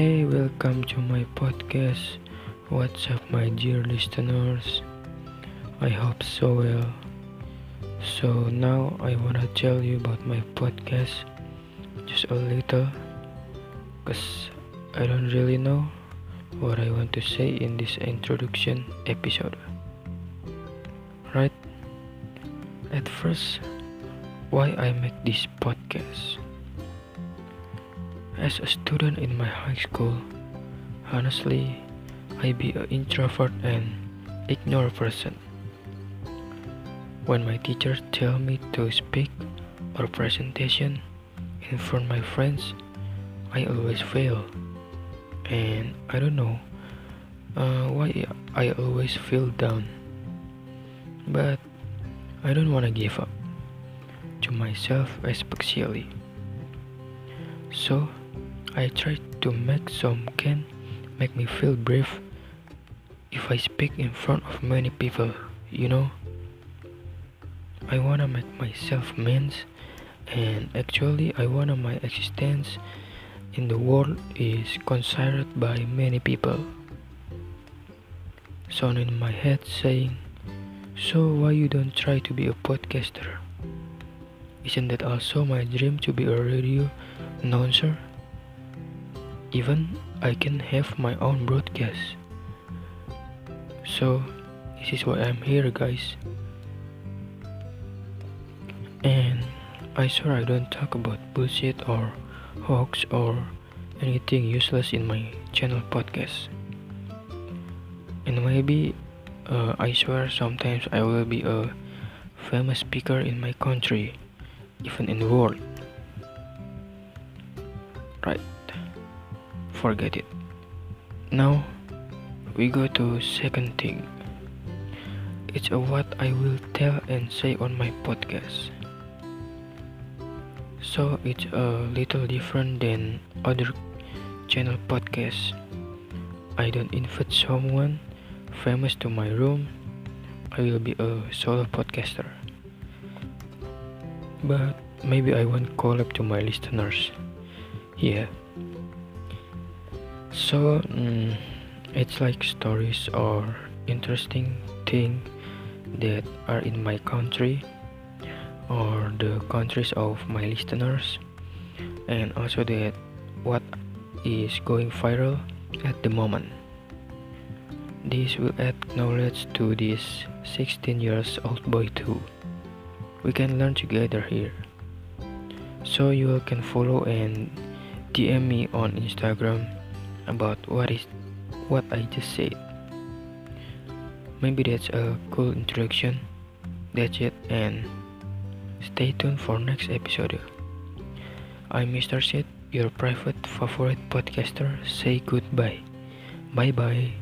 Hey, welcome to my podcast. What's up, my dear listeners? I hope so well. So, now I wanna tell you about my podcast just a little because I don't really know what I want to say in this introduction episode. Right? At first, why I make this podcast? As a student in my high school, honestly, I be an introvert and ignore person. When my teachers tell me to speak or presentation in front of my friends, I always fail. And I don't know uh, why I always feel down. But I don't wanna give up to myself especially. So I try to make some can make me feel brave if I speak in front of many people, you know. I wanna make myself means and actually I wanna my existence in the world is considered by many people. Sound in my head saying, So why you don't try to be a podcaster? Isn't that also my dream to be a radio announcer? Even I can have my own broadcast. So, this is why I'm here, guys. And I swear I don't talk about bullshit or hoax or anything useless in my channel podcast. And maybe uh, I swear sometimes I will be a famous speaker in my country, even in the world. Right forget it. Now we go to second thing. It's a what I will tell and say on my podcast. So it's a little different than other channel podcasts. I don't invite someone famous to my room. I will be a solo podcaster. But maybe I won't call up to my listeners. Yeah. So mm, it's like stories or interesting thing that are in my country or the countries of my listeners and also that what is going viral at the moment. This will add knowledge to this 16 years old boy too. We can learn together here. So you can follow and DM me on Instagram about what is what I just said. Maybe that's a cool introduction. That's it and stay tuned for next episode. I'm Mr. Sid, your private favorite podcaster. Say goodbye. Bye bye.